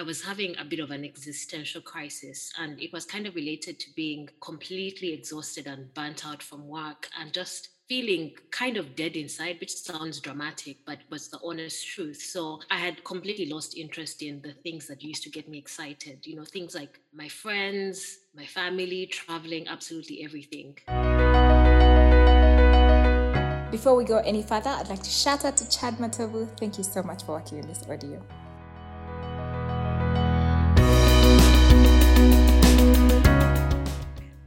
I was having a bit of an existential crisis, and it was kind of related to being completely exhausted and burnt out from work and just feeling kind of dead inside, which sounds dramatic, but was the honest truth. So I had completely lost interest in the things that used to get me excited. You know, things like my friends, my family, traveling, absolutely everything. Before we go any further, I'd like to shout out to Chad Matovu. Thank you so much for working on this audio.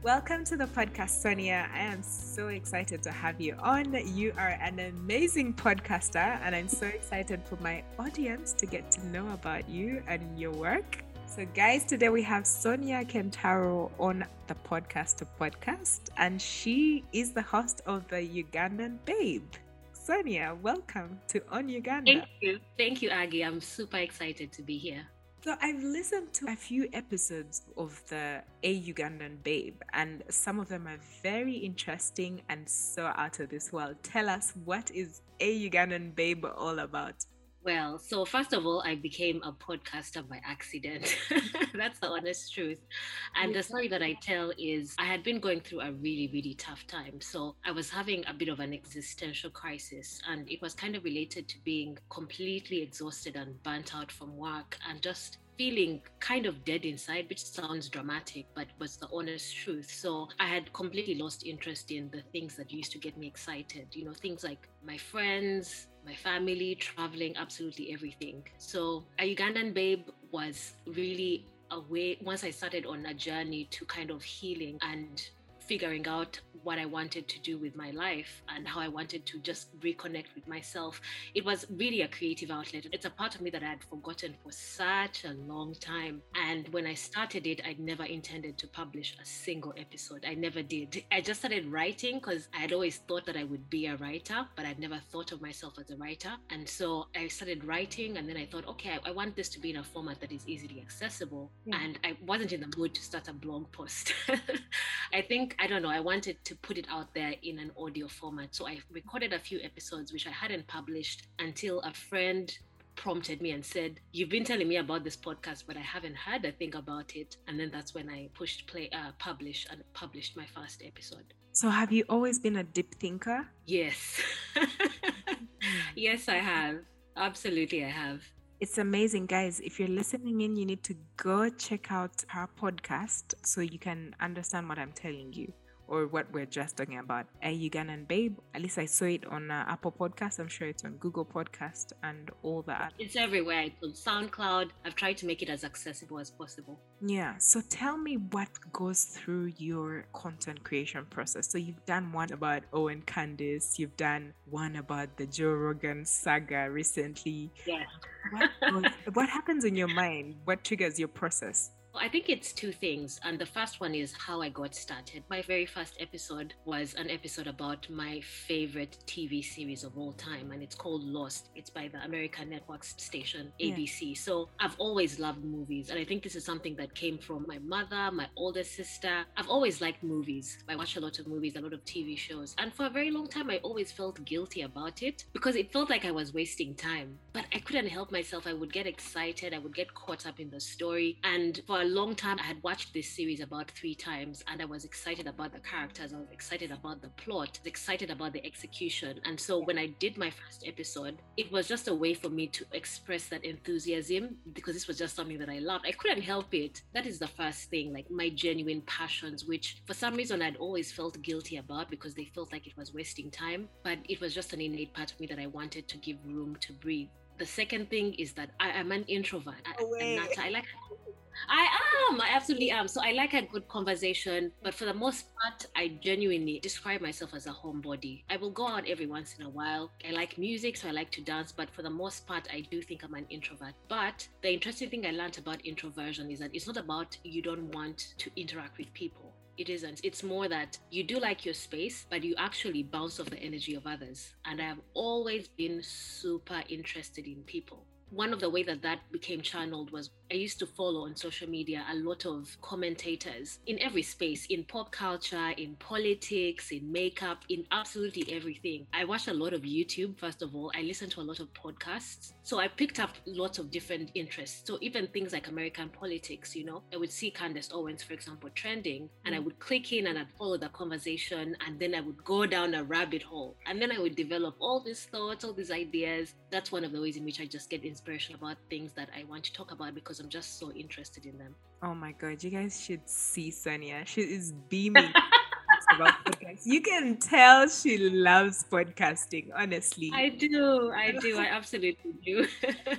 Welcome to the podcast, Sonia. I am so excited to have you on. You are an amazing podcaster, and I'm so excited for my audience to get to know about you and your work. So, guys, today we have Sonia Kentaro on the podcast to podcast, and she is the host of the Ugandan Babe. Sonia, welcome to On Uganda. Thank you. Thank you, Aggie. I'm super excited to be here. So I've listened to a few episodes of the A Ugandan Babe, and some of them are very interesting and so out of this world. Tell us what is A Ugandan Babe all about? Well, so first of all, I became a podcaster by accident. That's the honest truth. And the story that I tell is I had been going through a really, really tough time. So I was having a bit of an existential crisis, and it was kind of related to being completely exhausted and burnt out from work and just feeling kind of dead inside, which sounds dramatic, but was the honest truth. So I had completely lost interest in the things that used to get me excited. You know, things like my friends, my family, traveling, absolutely everything. So a Ugandan babe was really a way, once I started on a journey to kind of healing and figuring out what I wanted to do with my life and how I wanted to just reconnect with myself. It was really a creative outlet. It's a part of me that I had forgotten for such a long time. And when I started it, I'd never intended to publish a single episode. I never did. I just started writing because I'd always thought that I would be a writer, but I'd never thought of myself as a writer. And so I started writing, and then I thought, okay, I, want this to be in a format that is easily accessible. Yeah. And I wasn't in the mood to start a blog post. I think, I don't know, I wanted to put it out there in an audio format. So I recorded a few episodes which I hadn't published until a friend prompted me and said, You've been telling me about this podcast, but I haven't heard a thing about it. And then that's when I pushed play, uh, publish, and published my first episode. So, have you always been a deep thinker? Yes. yes, I have. Absolutely, I have. It's amazing, guys. If you're listening in, you need to go check out her podcast so you can understand what I'm telling you or what we're just talking about, A Ugandan Babe. At least I saw it on uh, Apple Podcast. I'm sure it's on Google Podcast and all that. It's everywhere. It's on SoundCloud. I've tried to make it as accessible as possible. Yeah. So tell me what goes through your content creation process. So you've done one about Owen Candace. You've done one about the Joe Rogan saga recently. Yeah. What, goes, what happens in your mind? What triggers your process? I think it's two things. And the first one is how I got started. My very first episode was an episode about my favorite TV series of all time, and it's called Lost. It's by the American network station ABC. Yeah. So I've always loved movies. And I think this is something that came from my mother, my older sister. I've always liked movies. I watch a lot of movies, a lot of TV shows. And for a very long time, I always felt guilty about it because it felt like I was wasting time. But I couldn't help myself. I would get excited, I would get caught up in the story. And for a long time, I had watched this series about three times and I was excited about the characters. I was excited about the plot, excited about the execution. And so when I did my first episode, it was just a way for me to express that enthusiasm because this was just something that I loved. I couldn't help it. That is the first thing, like my genuine passions, which for some reason I'd always felt guilty about because they felt like it was wasting time. But it was just an innate part of me that I wanted to give room to breathe. The second thing is that I am an introvert. I, I like I am. I absolutely am. So I like a good conversation, but for the most part, I genuinely describe myself as a homebody. I will go out every once in a while. I like music, so I like to dance, but for the most part, I do think I'm an introvert. But the interesting thing I learned about introversion is that it's not about you don't want to interact with people. It isn't. It's more that you do like your space, but you actually bounce off the energy of others. And I have always been super interested in people one of the way that that became channeled was I used to follow on social media a lot of commentators in every space, in pop culture, in politics, in makeup, in absolutely everything. I watched a lot of YouTube, first of all. I listened to a lot of podcasts. So I picked up lots of different interests. So even things like American politics, you know, I would see Candace Owens, for example, trending, and I mm. would click in and I'd follow the conversation, and then I would go down a rabbit hole. And then I would develop all these thoughts, all these ideas. That's one of the ways in which I just get inspiration about things that I want to talk about because I'm just so interested in them. Oh my god, you guys should see Sonia. She is beaming. You can tell she loves podcasting, honestly. I do. I do. I absolutely do.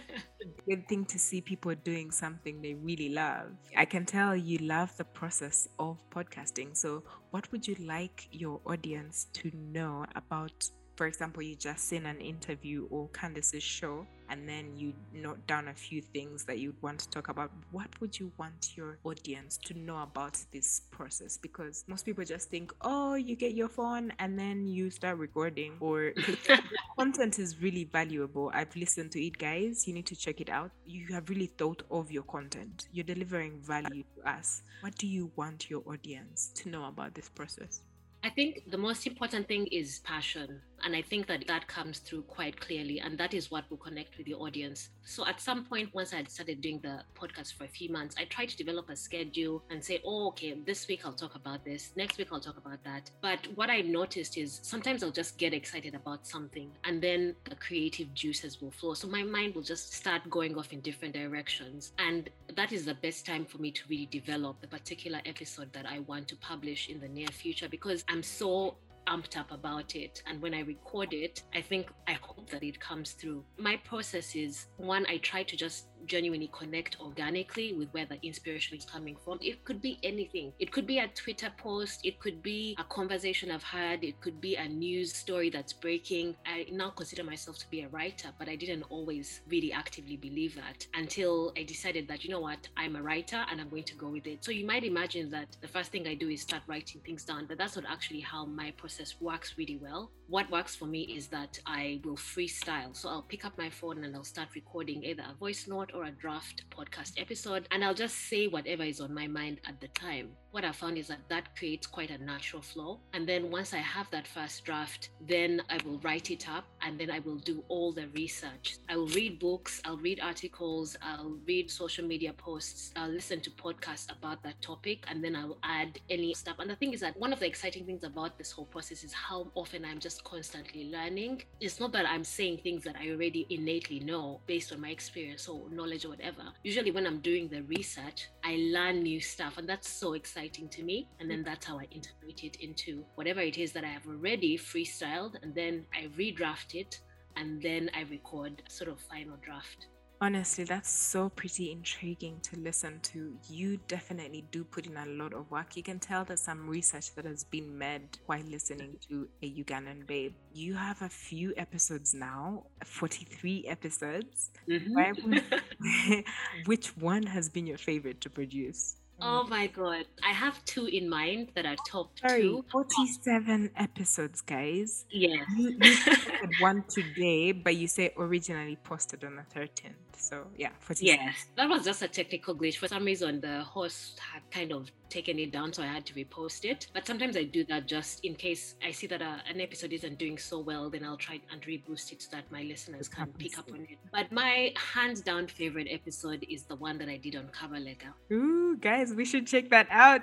Good thing to see people doing something they really love. I can tell you love the process of podcasting. So, what would you like your audience to know about for example, you just seen an interview or Candace's show, and then you note down a few things that you'd want to talk about, what would you want your audience to know about this process? Because most people just think, oh, you get your phone and then you start recording, or content is really valuable. I've listened to it, guys. You need to check it out. You have really thought of your content, you're delivering value to us. What do you want your audience to know about this process? I think the most important thing is passion. And I think that that comes through quite clearly. And that is what will connect with the audience. So at some point, once I had started doing the podcast for a few months, I tried to develop a schedule and say, oh, okay, this week I'll talk about this. Next week I'll talk about that. But what I noticed is sometimes I'll just get excited about something and then the creative juices will flow. So my mind will just start going off in different directions. And that is the best time for me to really develop the particular episode that I want to publish in the near future because I'm so amped up about it. And when I record it, I think I hope that it comes through. My process is one, I try to just genuinely connect organically with where the inspiration is coming from. It could be anything. It could be a Twitter post, it could be a conversation I've had, it could be a news story that's breaking. I now consider myself to be a writer, but I didn't always really actively believe that until I decided that, you know what, I'm a writer and I'm going to go with it. So you might imagine that the first thing I do is start writing things down, but that's not actually how my process works really well. What works for me is that I will freestyle. So I'll pick up my phone and I'll start recording either a voice note or a draft podcast episode, and I'll just say whatever is on my mind at the time. What I found is that that creates quite a natural flow. And then once I have that first draft, then I will write it up and then I will do all the research. I will read books, I'll read articles, I'll read social media posts, I'll listen to podcasts about that topic, and then I'll add any stuff. And the thing is that one of the exciting things about this whole process is how often I'm just constantly learning. It's not that I'm saying things that I already innately know based on my experience or knowledge or whatever. Usually, when I'm doing the research, I learn new stuff, and that's so exciting to me. And then that's how I integrate it into whatever it is that I have already freestyled, and then I redraft it, and then I record sort of final draft. Honestly, that's so pretty intriguing to listen to. You definitely do put in a lot of work. You can tell there's some research that has been made while listening to a Ugandan babe. You have a few episodes now, 43 episodes. Mm-hmm. Which one has been your favorite to produce? Oh mm. my god. I have two in mind that are top Sorry, two. 47 episodes, guys. Yes. You, you posted one today, but you say originally posted on the 13th. So yeah, 47. Yes. That was just a technical glitch. For some reason, the host had kind of taken it down, so I had to repost it. But sometimes I do that just in case I see that uh, an episode isn't doing so well, then I'll try and reboost it so that my listeners can pick up on it. But my hands down favorite episode is the one that I did on Kabalega. Ooh, guys, we should check that out.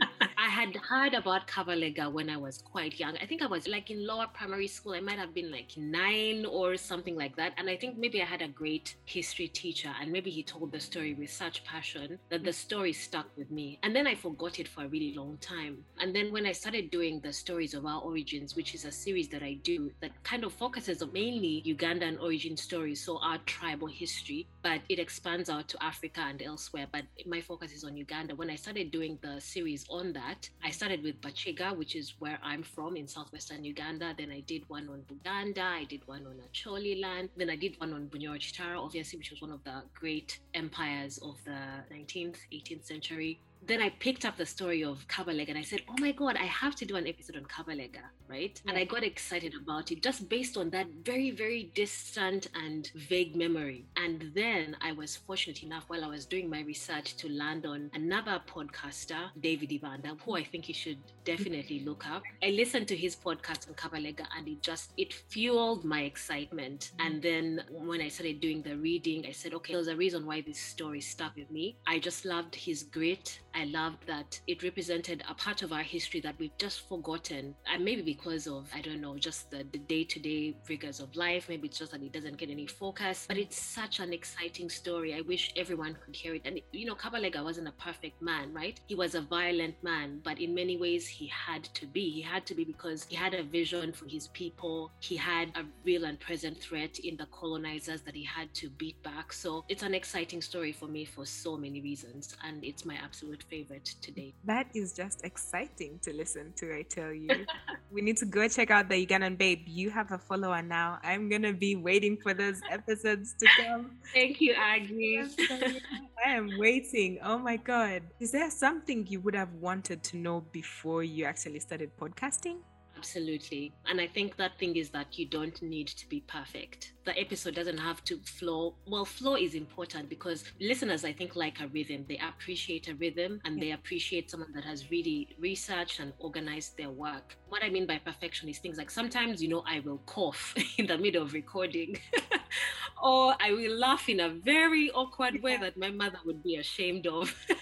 I had heard about Kabalega when I was quite young. I think I was like in lower primary school. I might have been like nine or something like that. And I think maybe I had a great history teacher, and maybe he told the story with such passion that the story stuck with me. And then I forgot it for a really long time. And then when I started doing the stories of our origins, which is a series that I do that kind of focuses on mainly Ugandan origin stories, so our tribal history, but it expands out to Africa and elsewhere. But my focus is on Uganda. When I started doing the series on that, that. I started with Bachiga, which is where I'm from in southwestern Uganda. Then I did one on Buganda. I did one on Acholi land. Then I did one on Bunyoro obviously, which was one of the great empires of the 19th, 18th century. Then I picked up the story of Kabalega and I said, oh my God, I have to do an episode on Kabalega, right? Yeah. And I got excited about it just based on that very, very distant and vague memory. And then I was fortunate enough while I was doing my research to land on another podcaster, David Ibanda, who I think you should definitely look up. I listened to his podcast on Kabalega and it just, it fueled my excitement. Mm-hmm. And then when I started doing the reading, I said, okay, there's a reason why this story stuck with me. I just loved his grit I loved that it represented a part of our history that we've just forgotten. And maybe because of, I don't know, just the day to day rigors of life. Maybe it's just that it doesn't get any focus. But it's such an exciting story. I wish everyone could hear it. And, you know, Kabalega wasn't a perfect man, right? He was a violent man, but in many ways, he had to be. He had to be because he had a vision for his people. He had a real and present threat in the colonizers that he had to beat back. So it's an exciting story for me for so many reasons. And it's my absolute favorite today. That is just exciting to listen to, I tell you. we need to go check out the Ugandan Babe. You have a follower now. I'm going to be waiting for those episodes to come. Thank you, Agnes. I am waiting. Oh my God. Is there something you would have wanted to know before you actually started podcasting? Absolutely. And I think that thing is that you don't need to be perfect. The episode doesn't have to flow. Well, flow is important because listeners, I think, like a rhythm. They appreciate a rhythm and they appreciate someone that has really researched and organized their work. What I mean by perfection is things like sometimes, you know, I will cough in the middle of recording. or I will laugh in a very awkward way that my mother would be ashamed of.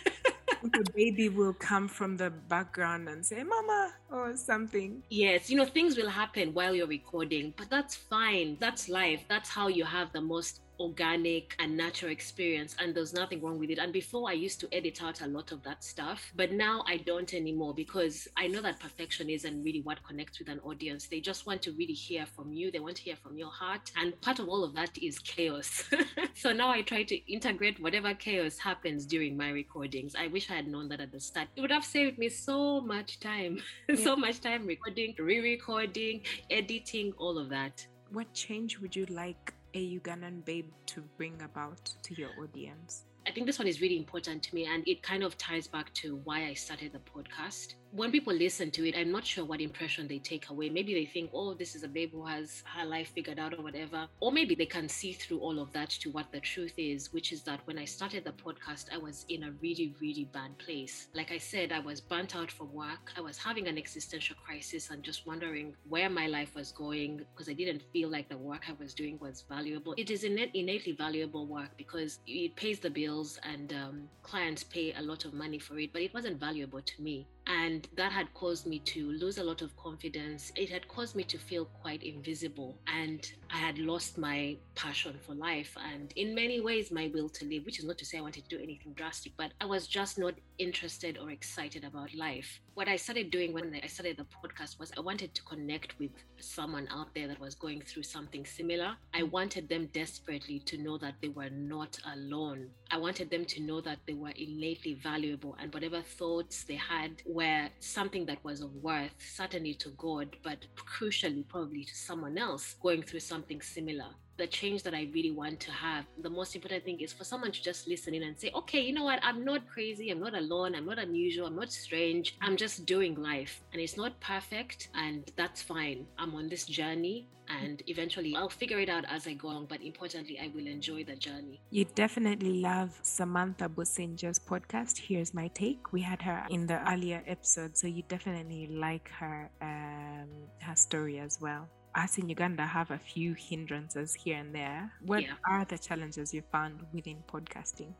the baby will come from the background and say, Mama, or something. Yes, you know, things will happen while you're recording, but that's fine. That's life. That's how you have the most organic and natural experience and there's nothing wrong with it. And before i used to edit out a lot of that stuff but now i don't anymore because i know that perfection isn't really what connects with an audience. They just want to really hear from you. They want to hear from your heart. And part of all of that is chaos. So now i try to integrate whatever chaos happens during my recordings. I wish i had known that at the start. It would have saved me so much time. Yeah. so much time recording re-recording editing all of that. What change would you like a Ugandan babe to bring about to your audience? I think this one is really important to me and it kind of ties back to why I started the podcast when people listen to it, I'm not sure what impression they take away. Maybe they think, oh, this is a babe who has her life figured out or whatever. Or maybe they can see through all of that to what the truth is, which is that when I started the podcast, I was in a really, really bad place. Like I said, I was burnt out from work. I was having an existential crisis and just wondering where my life was going because I didn't feel like the work I was doing was valuable. It is innately valuable work because it pays the bills and um, clients pay a lot of money for it, but it wasn't valuable to me. And that had caused me to lose a lot of confidence. It had caused me to feel quite invisible. And I had lost my passion for life and, in many ways, my will to live, which is not to say I wanted to do anything drastic, but I was just not interested or excited about life. What I started doing when I started the podcast was I wanted to connect with someone out there that was going through something similar. I wanted them desperately to know that they were not alone. I wanted them to know that they were innately valuable and whatever thoughts they had were something that was of worth, certainly to God, but crucially, probably to someone else going through something similar the change that I really want to have. The most important thing is for someone to just listen in and say, okay, you know what? I'm not crazy. I'm not alone. I'm not unusual. I'm not strange. I'm just doing life. And it's not perfect. And that's fine. I'm on this journey. And eventually I'll figure it out as I go along. But importantly, I will enjoy the journey. You definitely love Samantha Businger's podcast. Here's my take. We had her in the earlier episode. So you definitely like her um, her story as well us in Uganda have a few hindrances here and there. What yeah. are the challenges you found within podcasting?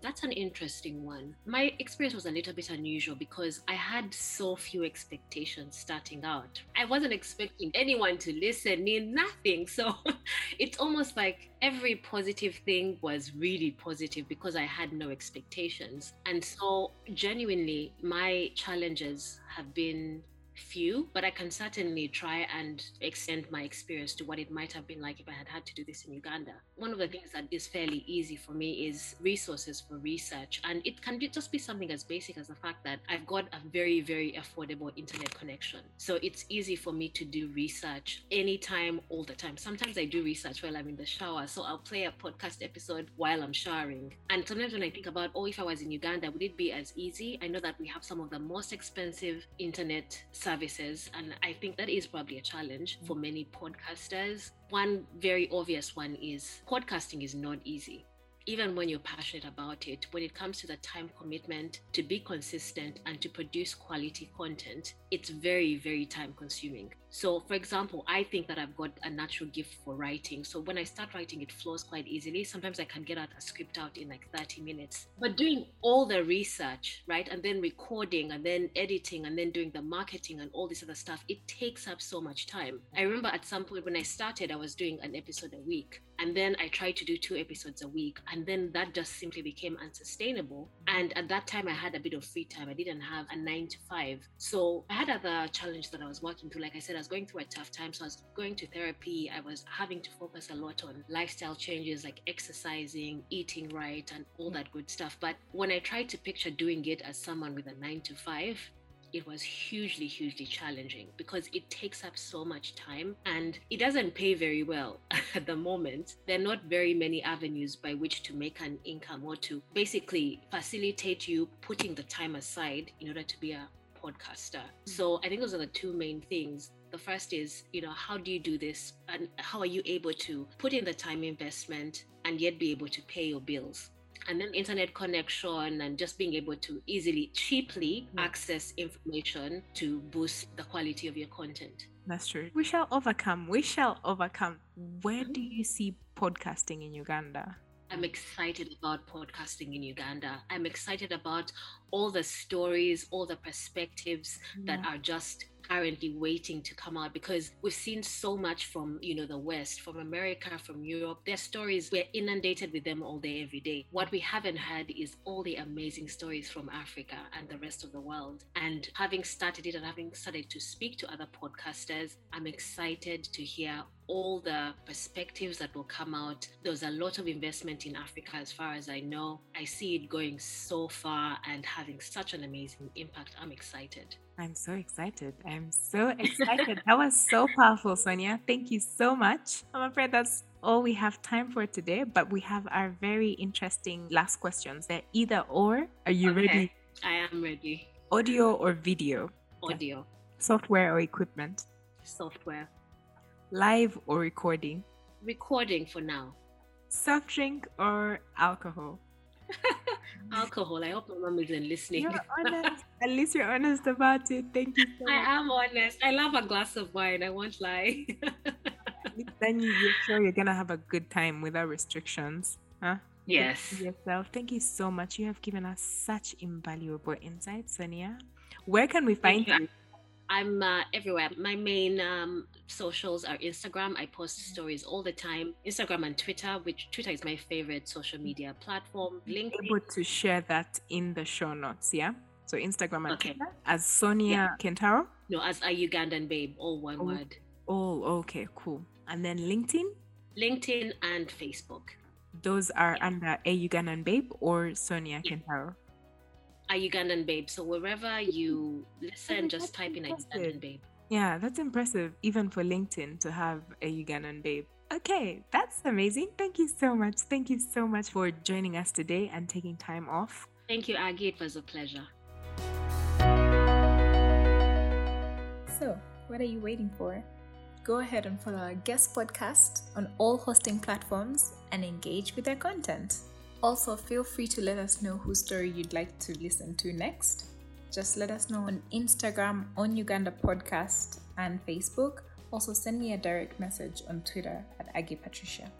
That's an interesting one. My experience was a little bit unusual because I had so few expectations starting out. I wasn't expecting anyone to listen, in nothing. So it's almost like every positive thing was really positive because I had no expectations. And so, genuinely, my challenges have been few, but I can certainly try and extend my experience to what it might have been like if I had had to do this in Uganda. One of the things that is fairly easy for me is resources for research. And it can just be something as basic as the fact that I've got a very, very affordable internet connection. So it's easy for me to do research anytime, all the time. Sometimes I do research while I'm in the shower. So I'll play a podcast episode while I'm showering. And sometimes when I think about, oh, if I was in Uganda, would it be as easy? I know that we have some of the most expensive internet services. And I think that is probably a challenge for mm. many podcasters. One very obvious one is podcasting is not easy even when you're passionate about it, when it comes to the time commitment to be consistent and to produce quality content, it's very, very time consuming. So, for example, I think that I've got a natural gift for writing. So, when I start writing, it flows quite easily. Sometimes I can get out a script out in like 30 minutes. But doing all the research, right, and then recording and then editing and then doing the marketing and all this other stuff, it takes up so much time. I remember at some point when I started, I was doing an episode a week. And then I tried to do two episodes a week. And then that just simply became unsustainable. And at that time, I had a bit of free time. I didn't have a nine to five. So I had other challenges that I was working through. Like I said, I was going through a tough time. So I was going to therapy. I was having to focus a lot on lifestyle changes like exercising, eating right, and all that good stuff. But when I tried to picture doing it as someone with a nine to five, it was hugely, hugely challenging because it takes up so much time and it doesn't pay very well at the moment. There are not very many avenues by which to make an income or to basically facilitate you putting the time aside in order to be a podcaster. Mm. So I think those are the two main things. The first is, you know, how do you do this and how are you able to put in the time investment and yet be able to pay your bills? and then internet connection and just being able to easily cheaply mm. access information to boost the quality of your content that's true we shall overcome we shall overcome where do you see podcasting in uganda I'm excited about podcasting in Uganda. I'm excited about all the stories, all the perspectives yeah. that are just currently waiting to come out because we've seen so much from you know the west from america from europe their stories we're inundated with them all day every day what we haven't heard is all the amazing stories from africa and the rest of the world and having started it and having started to speak to other podcasters i'm excited to hear all the perspectives that will come out. There's a lot of investment in Africa, as far as I know. I see it going so far and having such an amazing impact. I'm excited. I'm so excited. I'm so excited. that was so powerful, Sonia. Thank you so much. I'm afraid that's all we have time for today, but we have our very interesting last questions. They're either or. Are you okay. ready? I am ready. Audio or video? Audio. Software or equipment? Software. Live or recording? Recording for now. Soft drink or alcohol? alcohol. I hope my mom isn't listening. You're honest. At least you're honest about it. Thank you so I am honest. I love a glass of wine. I won't lie. then you're sure you're gonna have a good time without restrictions, huh? Yes. Yourself. Thank you so much. You have given us such invaluable insights, Sonia. Where can we find you? I'm uh, everywhere. My main um, socials are Instagram. I post stories all the time. Instagram and Twitter, which Twitter is my favorite social media platform. LinkedIn. Able to share that in the show notes, yeah. So Instagram and okay. Twitter as Sonia yeah. Kentaro. No, as a Ugandan babe, all one oh. word. Oh, okay, cool. And then LinkedIn. LinkedIn and Facebook. Those are yeah. under a Ugandan babe or Sonia yeah. Kentaro a Ugandan babe. So wherever you oh listen, just type in a Ugandan babe. Yeah, that's impressive, even for LinkedIn to have a Ugandan babe. Okay, that's amazing. Thank you so much. Thank you so much for joining us today and taking time off. Thank you, Aggie. It was a pleasure. So, what are you waiting for? Go ahead and follow our guest podcast on all hosting platforms and engage with their content. Also, feel free to let us know whose story you'd like to listen to next. Just let us know on Instagram, on Uganda Podcast, and Facebook. Also, send me a direct message on Twitter at Aggie Patricia.